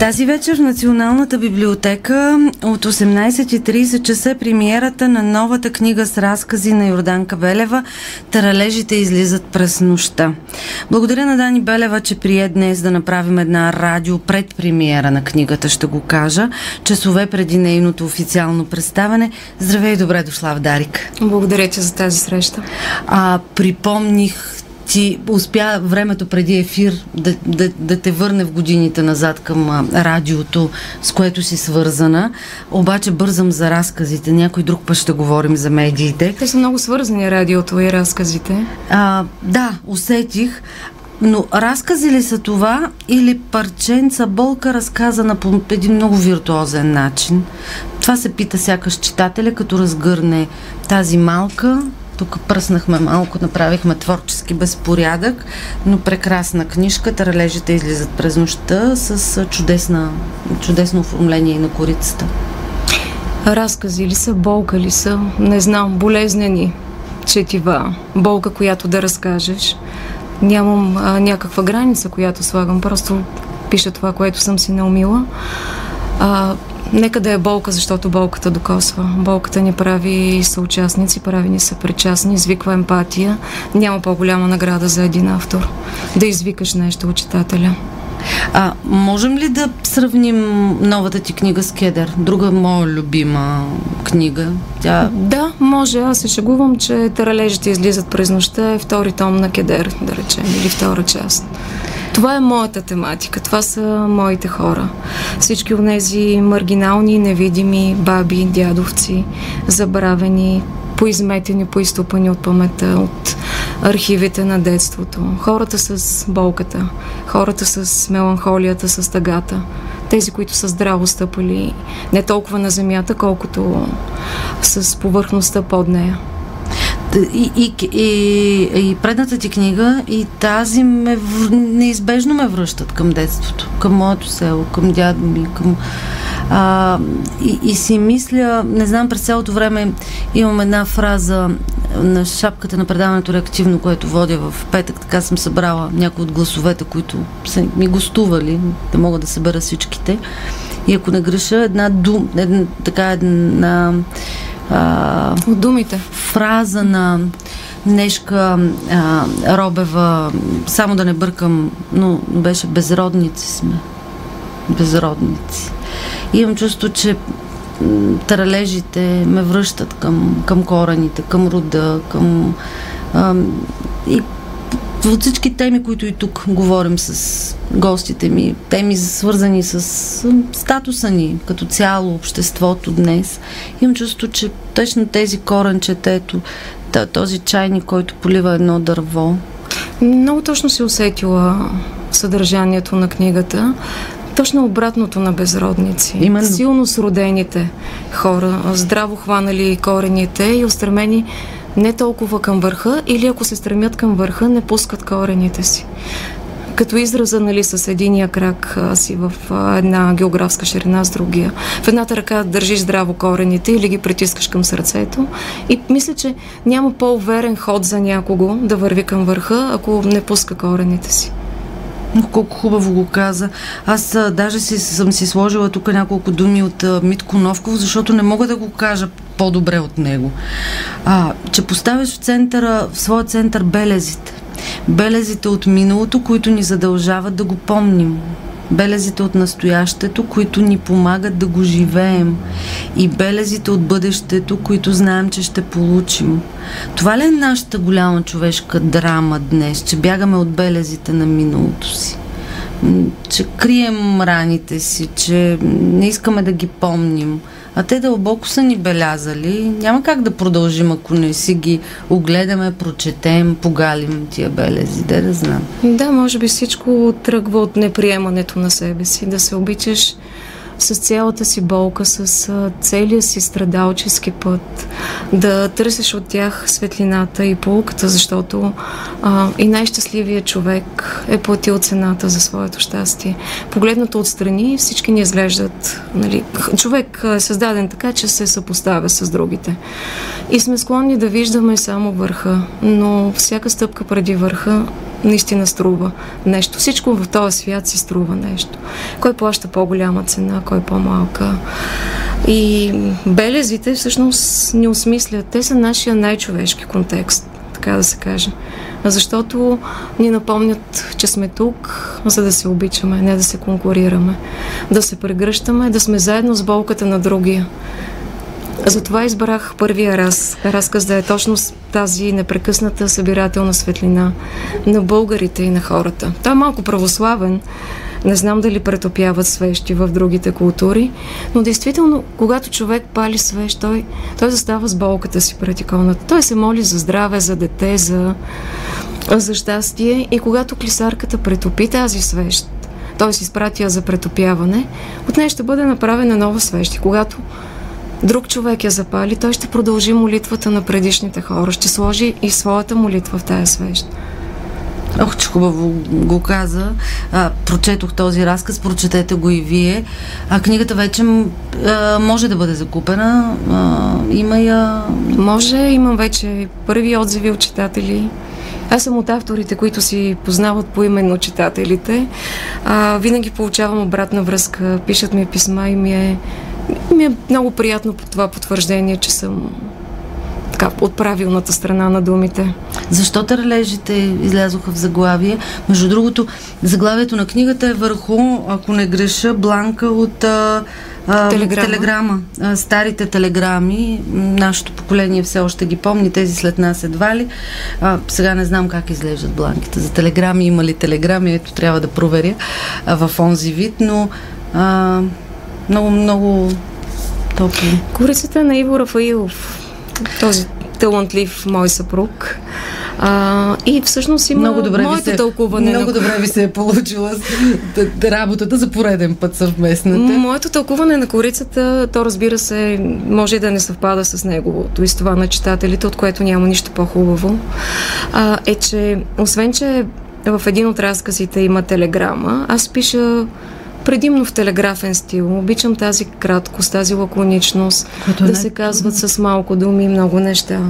Тази вечер в Националната библиотека от 18.30 часа е премиерата на новата книга с разкази на Йорданка Белева «Таралежите излизат през нощта». Благодаря на Дани Белева, че прие днес да направим една радио пред премиера на книгата, ще го кажа, часове преди нейното официално представяне. Здравей и добре дошла в Дарик. Благодаря ти за тази среща. А, припомних ти успя времето преди ефир да, да, да те върне в годините назад към радиото, с което си свързана. Обаче бързам за разказите. Някой друг път ще говорим за медиите. Те са много свързани радиото и разказите. А, да, усетих. Но разкази ли са това или парченца болка разказана по един много виртуозен начин? Това се пита сякаш читателя, като разгърне тази малка, тук пръснахме малко, направихме творчески безпорядък, но прекрасна книжка. Таралежите излизат през нощта с чудесна, чудесно оформление на корицата. Разкази ли са, болка ли са, не знам, болезнени четива, болка, която да разкажеш. Нямам а, някаква граница, която слагам, просто пиша това, което съм си наумила. А, Нека да е болка, защото болката докосва. Болката ни прави съучастници, прави ни съпричастни, извиква емпатия. Няма по-голяма награда за един автор. Да извикаш нещо от читателя. А можем ли да сравним новата ти книга с Кедър? Друга моя любима книга. Тя... Да, може. Аз се шегувам, че таралежите излизат през нощта е втори том на Кедър, да речем, или втора част. Това е моята тематика, това са моите хора. Всички от тези маргинални, невидими баби, дядовци, забравени, поизметени, поизтупани от паметта, от архивите на детството. Хората с болката, хората с меланхолията, с тъгата. Тези, които са здраво стъпали не толкова на земята, колкото с повърхността под нея. И, и, и, и предната ти книга и тази ме, неизбежно ме връщат към детството, към моето село, към дядо ми, към... А, и, и си мисля, не знам, през цялото време имам една фраза на шапката на предаването реактивно, което водя в петък, така съм събрала някои от гласовете, които са ми гостували, да мога да събера всичките. И ако не греша, една дум, една, така една а, От думите. Фраза на Нешка а, Робева, само да не бъркам, но беше безродници сме. Безродници. И имам чувство, че тралежите ме връщат към, към корените, към рода, към... А, и от всички теми, които и тук говорим с гостите ми, теми свързани с статуса ни като цяло, обществото днес, имам чувство, че точно тези коренчета, ето този чайник, който полива едно дърво. Много точно си усетила съдържанието на книгата. Точно обратното на безродници. Именно. Силно сродените хора, здраво хванали корените и устремени не толкова към върха или ако се стремят към върха, не пускат корените си. Като израза, нали, с единия крак а, си в а, една географска ширина с другия. В едната ръка държиш здраво корените или ги притискаш към сърцето. И мисля, че няма по-уверен ход за някого да върви към върха, ако не пуска корените си. Колко хубаво го каза. Аз а, даже си, съм си сложила тук няколко думи от а, Митко Новков, защото не мога да го кажа по-добре от него. А, че поставяш в центъра, в своя център белезите. Белезите от миналото, които ни задължават да го помним белезите от настоящето, които ни помагат да го живеем и белезите от бъдещето, които знаем, че ще получим. Това ли е нашата голяма човешка драма днес, че бягаме от белезите на миналото си? Че крием раните си, че не искаме да ги помним – а те дълбоко са ни белязали. Няма как да продължим, ако не си ги огледаме, прочетем, погалим тия белези. Де да знам. Да, може би всичко тръгва от неприемането на себе си. Да се обичаш с цялата си болка, с целия си страдалчески път, да търсиш от тях светлината и полуката, защото а, и най-щастливият човек е платил цената за своето щастие. Погледнато отстрани, всички ни изглеждат. Нали, човек е създаден така, че се съпоставя с другите. И сме склонни да виждаме само върха, но всяка стъпка преди върха наистина струва нещо. Всичко в този свят си струва нещо. Кой плаща по-голяма цена, кой по-малка. И белезите всъщност ни осмислят. Те са нашия най-човешки контекст, така да се каже. Защото ни напомнят, че сме тук, за да се обичаме, не да се конкурираме. Да се прегръщаме, да сме заедно с болката на другия. Затова избрах първия раз, разказ да е точно тази непрекъсната събирателна светлина на българите и на хората. Той е малко православен, не знам дали претопяват свещи в другите култури, но действително, когато човек пали свещ, той, той застава с болката си пред иконата. Той се моли за здраве, за дете, за, за щастие и когато клисарката претопи тази свещ, т.е. изпратя за претопяване, от нея ще бъде направена нова свещ. когато друг човек я запали, той ще продължи молитвата на предишните хора, ще сложи и своята молитва в тая свещ. Ох, че хубаво го каза. А, прочетох този разказ, прочетете го и вие. А книгата вече а, може да бъде закупена. А, има я... Може, имам вече първи отзиви от читатели. Аз съм от авторите, които си познават по именно читателите. А, винаги получавам обратна връзка, пишат ми писма и ми е ми е много приятно по това потвърждение, че съм така, от правилната страна на думите. Защо търлежите излязоха в заглавие? Между другото, заглавието на книгата е върху, ако не греша, бланка от а, а, телеграма. телеграма. А, старите телеграми, нашето поколение все още ги помни, тези след нас едва ли. А, сега не знам как изглеждат бланките. За телеграми има ли телеграми, ето трябва да проверя а, в онзи вид, но а, много, много топло. Корицата на Иво Рафаилов, този талантлив мой съпруг. А, и всъщност има много добре моето се, тълкуване. Много на... добре ви се е получила работата за пореден път съвместната. Моето тълкуване на корицата, то разбира се, може да не съвпада с неговото и с това на читателите, от което няма нищо по-хубаво, а, е, че освен, че в един от разказите има телеграма, аз пиша предимно в телеграфен стил. Обичам тази краткост, тази лаконичност, Което да е се казват с малко думи много неща.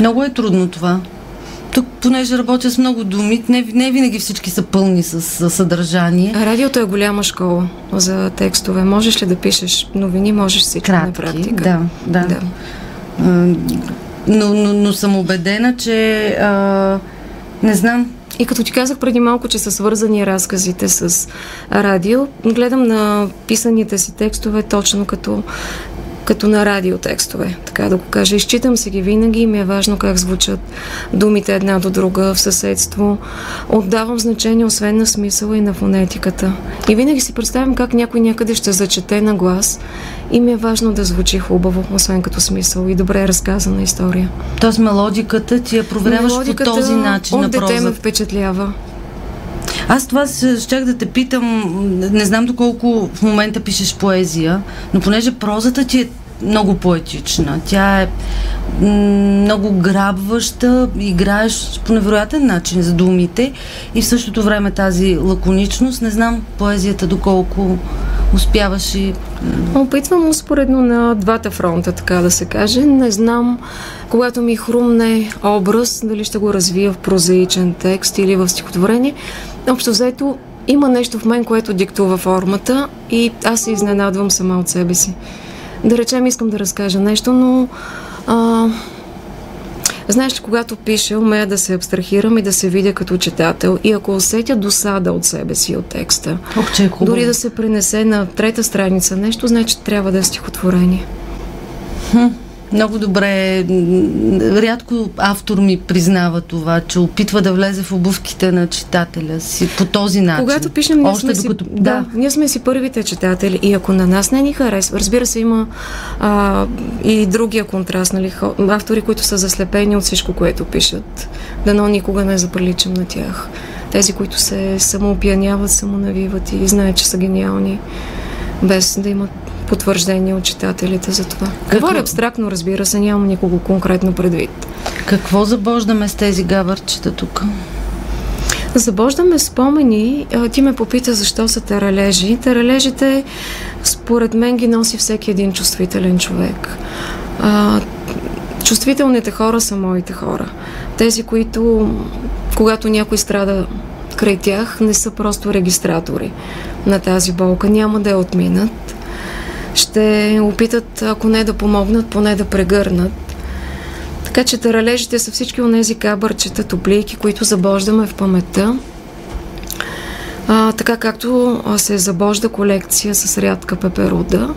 Много е трудно това. Тук, понеже работя с много думи, не, не винаги всички са пълни с, с съдържание. Радиото е голяма школа за текстове. Можеш ли да пишеш новини, можеш всичко Кратки, на практика. Да, да. да. А, но, но, но съм убедена, че а, не знам, и като ти казах преди малко, че са свързани разказите с радио, гледам на писаните си текстове точно като като на радиотекстове, така да го кажа. Изчитам си ги винаги и ми е важно как звучат думите една до друга в съседство. Отдавам значение освен на смисъла и на фонетиката. И винаги си представям как някой някъде ще зачете на глас и ми е важно да звучи хубаво, освен като смисъл и добре разказана история. Тоест мелодиката ти я проверяваш мелодиката по този начин на проза. дете ме впечатлява. Аз това щях да те питам, не знам доколко в момента пишеш поезия, но понеже прозата ти е много поетична. Тя е много грабваща, играеш по невероятен начин за думите и в същото време тази лаконичност. Не знам поезията доколко успяваш и... Опитвам успоредно на двата фронта, така да се каже. Не знам, когато ми хрумне образ, дали ще го развия в прозаичен текст или в стихотворение. Общо взето, има нещо в мен, което диктува формата и аз се изненадвам сама от себе си. Да речем, искам да разкажа нещо, но а, Знаеш, когато пиша, умея да се абстрахирам и да се видя като читател. И ако усетя досада от себе си, от текста, Ох, че е дори да се пренесе на трета страница нещо, значи трябва да е стихотворение. Хм. Много добре. Рядко автор ми признава това, че опитва да влезе в обувките на читателя си по този начин. Когато пишем, ние, Още сме, докато... си, да, да, ние сме си първите читатели и ако на нас не ни харесва, разбира се, има а, и другия контраст, нали, автори, които са заслепени от всичко, което пишат. Дано никога не заприличам на тях. Тези, които се самоопияняват, самонавиват и знаят, че са гениални без да имат потвърждение от читателите за това. Какво? Говоря абстрактно, разбира се, нямам никого конкретно предвид. Какво забождаме с тези габърчета тук? Забождаме спомени. Ти ме попита защо са таралежи. Таралежите, според мен, ги носи всеки един чувствителен човек. А, чувствителните хора са моите хора. Тези, които, когато някой страда край тях, не са просто регистратори на тази болка. Няма да я отминат. Ще опитат, ако не да помогнат, поне да прегърнат. Така че таралежите са всички от тези кабърчета, топлийки, които забождаме в паметта. А, така както се забожда колекция с рядка пеперуда.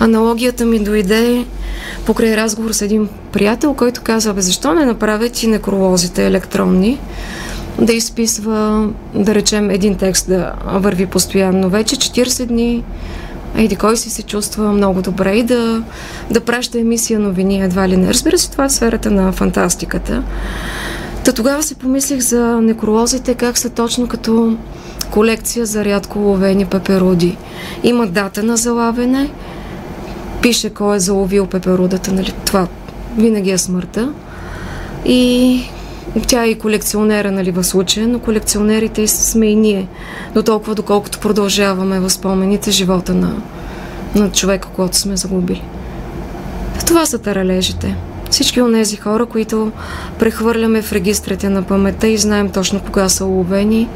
Аналогията ми дойде покрай разговор с един приятел, който каза, бе, защо не направят и некролозите електронни? да изписва, да речем, един текст да върви постоянно. Вече 40 дни еди кой си се чувства много добре и да, да праща емисия новини едва ли не. Разбира се, това е сферата на фантастиката. Та тогава си помислих за некролозите, как са точно като колекция за рядко ловени пеперуди. Има дата на залавяне, пише кой е заловил пеперудата, нали? Това винаги е смъртта. И тя е и колекционера, нали, в случая, но колекционерите сме и ние, до толкова доколкото продължаваме в спомените живота на, на човека, който сме загубили. Това са таралежите. Всички от тези хора, които прехвърляме в регистрите на паметта и знаем точно кога са уловени,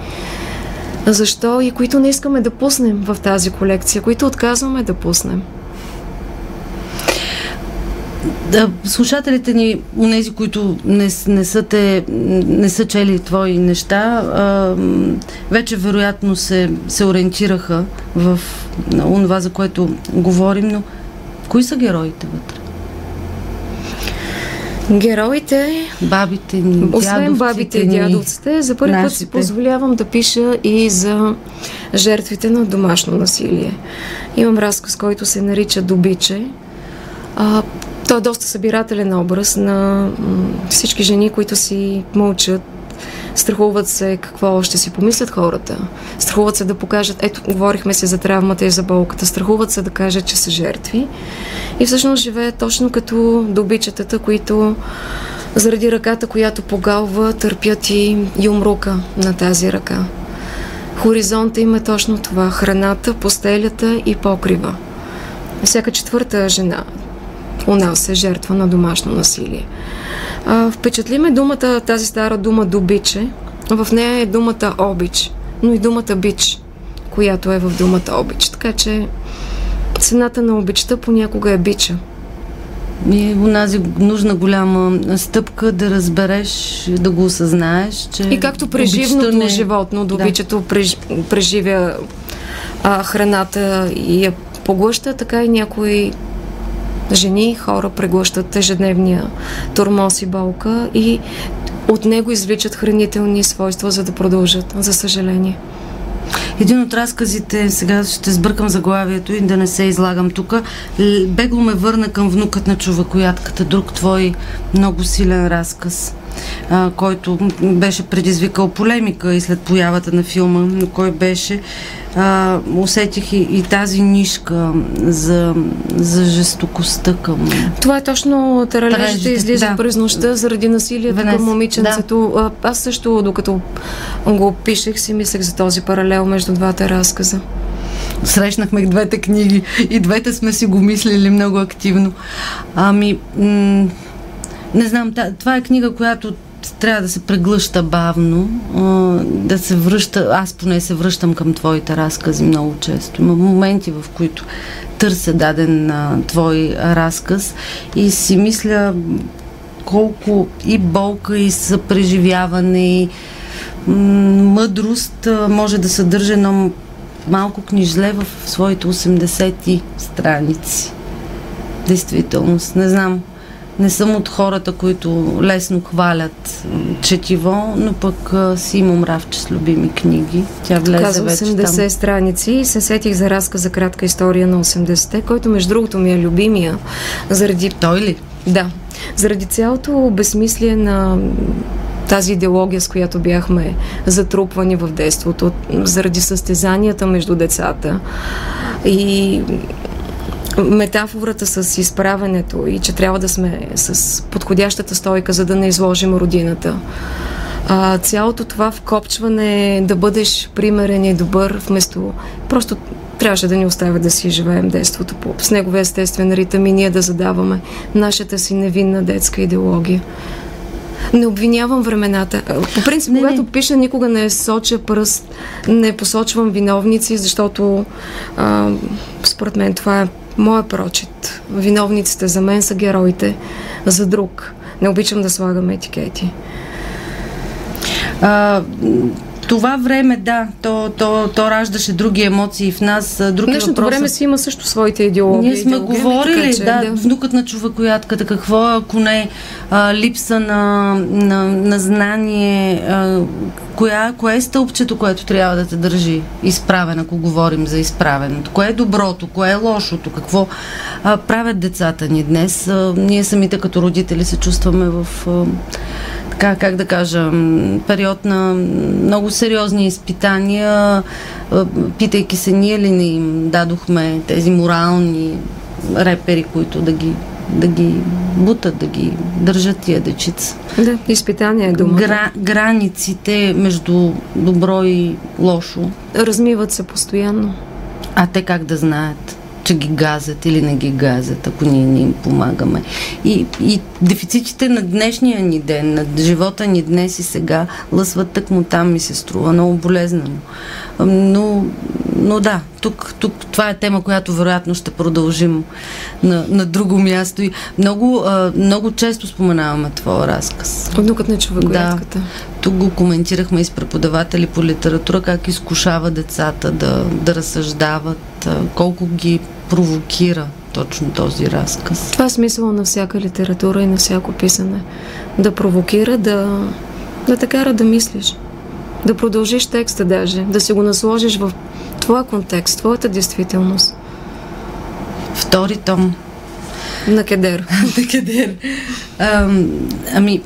защо и които не искаме да пуснем в тази колекция, които отказваме да пуснем да, слушателите ни, нези, които не, не, са те, не са чели твои неща, а, вече вероятно се, се ориентираха в това, за което говорим, но кои са героите вътре? Героите, бабите ни, освен бабите и дядовците, за първи път си позволявам да пиша и за жертвите на домашно насилие. Имам разказ, който се нарича Добиче. А, той е доста събирателен образ на всички жени, които си мълчат, страхуват се какво ще си помислят хората, страхуват се да покажат, ето, говорихме се за травмата и за болката, страхуват се да кажат, че са жертви и всъщност живеят точно като добичетата, които заради ръката, която погалва, търпят и, и умрука на тази ръка. Хоризонта им е точно това – храната, постелята и покрива. Всяка четвърта жена у нас е жертва на домашно насилие. А, впечатли ме думата, тази стара дума добиче. В нея е думата обич, но и думата бич, която е в думата обич. Така че цената на обичта понякога е бича. И унази нужна голяма стъпка да разбереш, да го осъзнаеш, че... И както преживното не... животно, добичето да. преж... преживя а, храната и я поглъща, така и някой жени, хора преглъщат ежедневния тормоз и болка и от него извличат хранителни свойства, за да продължат, за съжаление. Един от разказите, сега ще сбъркам заглавието и да не се излагам тук, бегло ме върна към внукът на човекоятката, друг твой много силен разказ а, който беше предизвикал полемика и след появата на филма, но кой беше, а, усетих и, и тази нишка за, за жестокостта към... Това е точно таралежите излизат да. през нощта заради насилието Венес. към момиченцето. Да. Аз също, докато го пишех, си мислех за този паралел между двата разказа. Срещнахме двете книги и двете сме си го мислили много активно. Ами, м- не знам, това е книга, която трябва да се преглъща бавно, да се връща, аз поне се връщам към твоите разкази много често. Има моменти, в които търся даден а, твой разказ и си мисля колко и болка, и съпреживяване, и мъдрост може да съдържа едно малко книжле в своите 80 страници. Действителност. Не знам не съм от хората, които лесно хвалят четиво, но пък а, си имам равче с любими книги. Тя влезе Каза 80 там. страници и се сетих за разказ за кратка история на 80-те, който между другото ми е любимия. Заради... Той ли? Да. Заради цялото безсмислие на тази идеология, с която бяхме затрупвани в детството, заради състезанията между децата. И метафората с изправенето и че трябва да сме с подходящата стойка, за да не изложим родината. А, цялото това вкопчване да бъдеш примерен и добър, вместо просто трябваше да ни оставя да си живеем детството по, с неговия естествен ритъм и ние да задаваме нашата си невинна детска идеология. Не обвинявам времената. По принцип, не, когато не. пиша, никога не соча пръст, не посочвам виновници, защото а, според мен това е моя прочит. Виновниците за мен са героите, за друг. Не обичам да слагам етикети. А, това време, да, то, то, то раждаше други емоции в нас. Други Днешното въпроса... време си има също своите идеологии. Ние сме идеология, говорили, така, че, да, да, внукът на човекоятката, какво ако не а, липса на, на, на знание, а, коя, кое е стълбчето, което трябва да те държи изправен, ако говорим за изправеното? Кое е доброто, кое е лошото, какво а, правят децата ни днес? А, ние самите като родители се чувстваме в... А, така, как да кажа, период на много сериозни изпитания, питайки се ние ли не им дадохме тези морални репери, които да ги да ги бутат, да ги държат тия дечица. Да, изпитание е дума. Гра, границите между добро и лошо. Размиват се постоянно. А те как да знаят? Че ги газят или не ги газят, ако ние не им помагаме. И, и дефицитите на днешния ни ден, на живота ни днес и сега, лъсват тъкмо там ми се струва много болезнено. Но, но да, тук, тук това е тема, която вероятно ще продължим на, на друго място. И много, много често споменаваме твоя разказ. Внукът на човекоятката. Да, тук го коментирахме и с преподаватели по литература, как изкушава децата да, да разсъждават, колко ги провокира точно този разказ. Това е смисъл на всяка литература и на всяко писане. Да провокира, да, да те кара да мислиш. Да продължиш текста даже, да си го насложиш в твоя контекст, твоята действителност. Втори том. На кедер. На кедер. Ам, ами,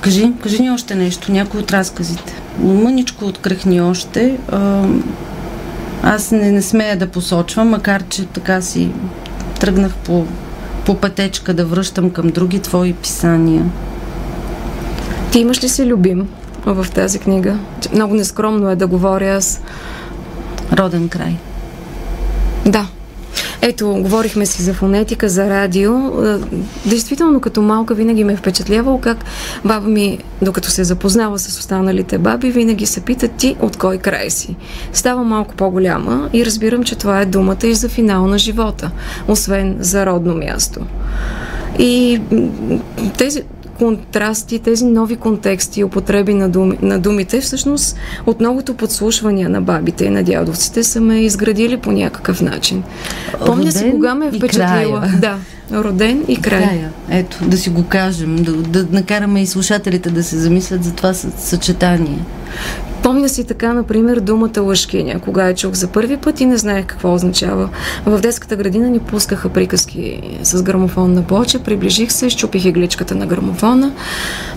кажи, кажи ни още нещо, някой от разказите. Мъничко откръхни още. Ам, аз не, не смея да посочвам, макар че така си тръгнах по, по пътечка да връщам към други твои писания. Ти имаш ли си любим в тази книга? Много нескромно е да говоря аз. Роден край. Да. Ето, говорихме си за фонетика, за радио. Е, действително, като малка винаги ме е впечатлявало как баба ми, докато се запознава с останалите баби, винаги се пита ти от кой край си. Става малко по-голяма и разбирам, че това е думата и за финал на живота, освен за родно място. И тези, контрасти, тези нови контексти и употреби на, думи, на думите, всъщност от многото подслушвания на бабите и на дядовците са ме изградили по някакъв начин. Помня си кога ме е впечатлила. Да, роден и край. края. Ето, да си го кажем, да, да накараме и слушателите да се замислят за това съчетание. Помня си така, например, думата лъжкиня, кога я чух за първи път и не знаех какво означава. В детската градина ни пускаха приказки с грамофонна плоча, приближих се, щупих игличката на грамофона,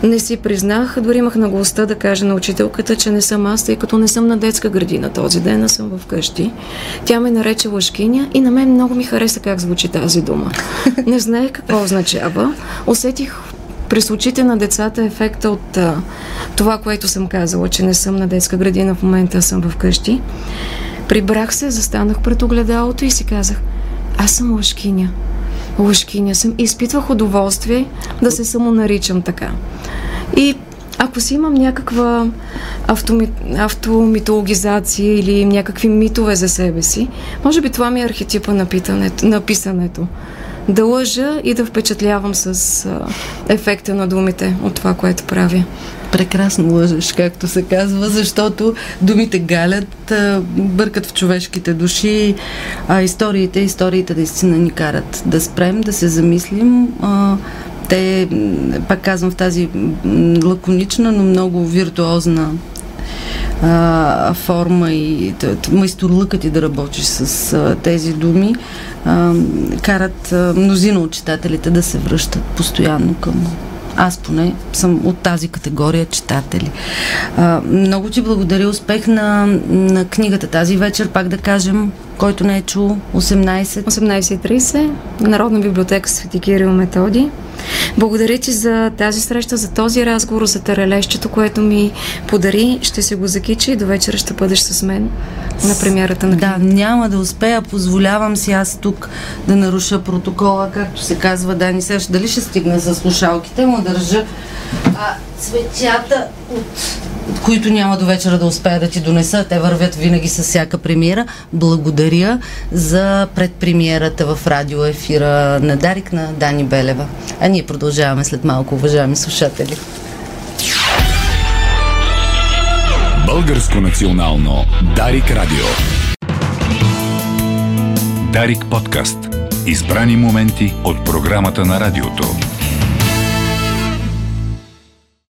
не си признах, дори имах наглостта да кажа на учителката, че не съм аз, тъй като не съм на детска градина този ден, а съм вкъщи. Тя ме нарече лъжкиня и на мен много ми хареса как звучи тази дума. Не знаех какво означава. Усетих през очите на децата ефекта от а, това, което съм казала, че не съм на детска градина в момента, съм вкъщи. Прибрах се, застанах пред огледалото и си казах, аз съм лъжкиня. Лъжкиня съм. Изпитвах удоволствие да се самонаричам така. И ако си имам някаква автоми... автомитологизация или някакви митове за себе си, може би това ми е архетипа на, питането, на писането да лъжа и да впечатлявам с а, ефекта на думите от това, което правя. Прекрасно лъжеш, както се казва, защото думите галят, бъркат в човешките души, а историите, историите наистина ни карат да спрем, да се замислим. А, те, пак казвам, в тази лаконична, но много виртуозна а, форма и майсторлъкът ти да работиш с а, тези думи, а, карат а, мнозина от читателите да се връщат постоянно към, Аз поне съм от тази категория читатели. А, много ти благодаря. Успех на, на книгата тази вечер. Пак да кажем, който не е чул, 18. 18.30. Народна библиотека Свети Кирил Методи. Благодаря ти за тази среща, за този разговор, за тарелещето, което ми подари. Ще се го закича и до вечера ще бъдеш с мен на премиерата на Да, няма да успея. Позволявам си аз тук да наруша протокола, както се казва Дани. Сега дали ще стигна за слушалките, му държа а, цветята от които няма до вечера да успея да ти донеса. Те вървят винаги с всяка премиера. Благодаря за предпремиерата в радиоефира на Дарик на Дани Белева. А ние продължаваме след малко, уважаеми слушатели. Българско национално Дарик Радио Дарик подкаст. Избрани моменти от програмата на радиото.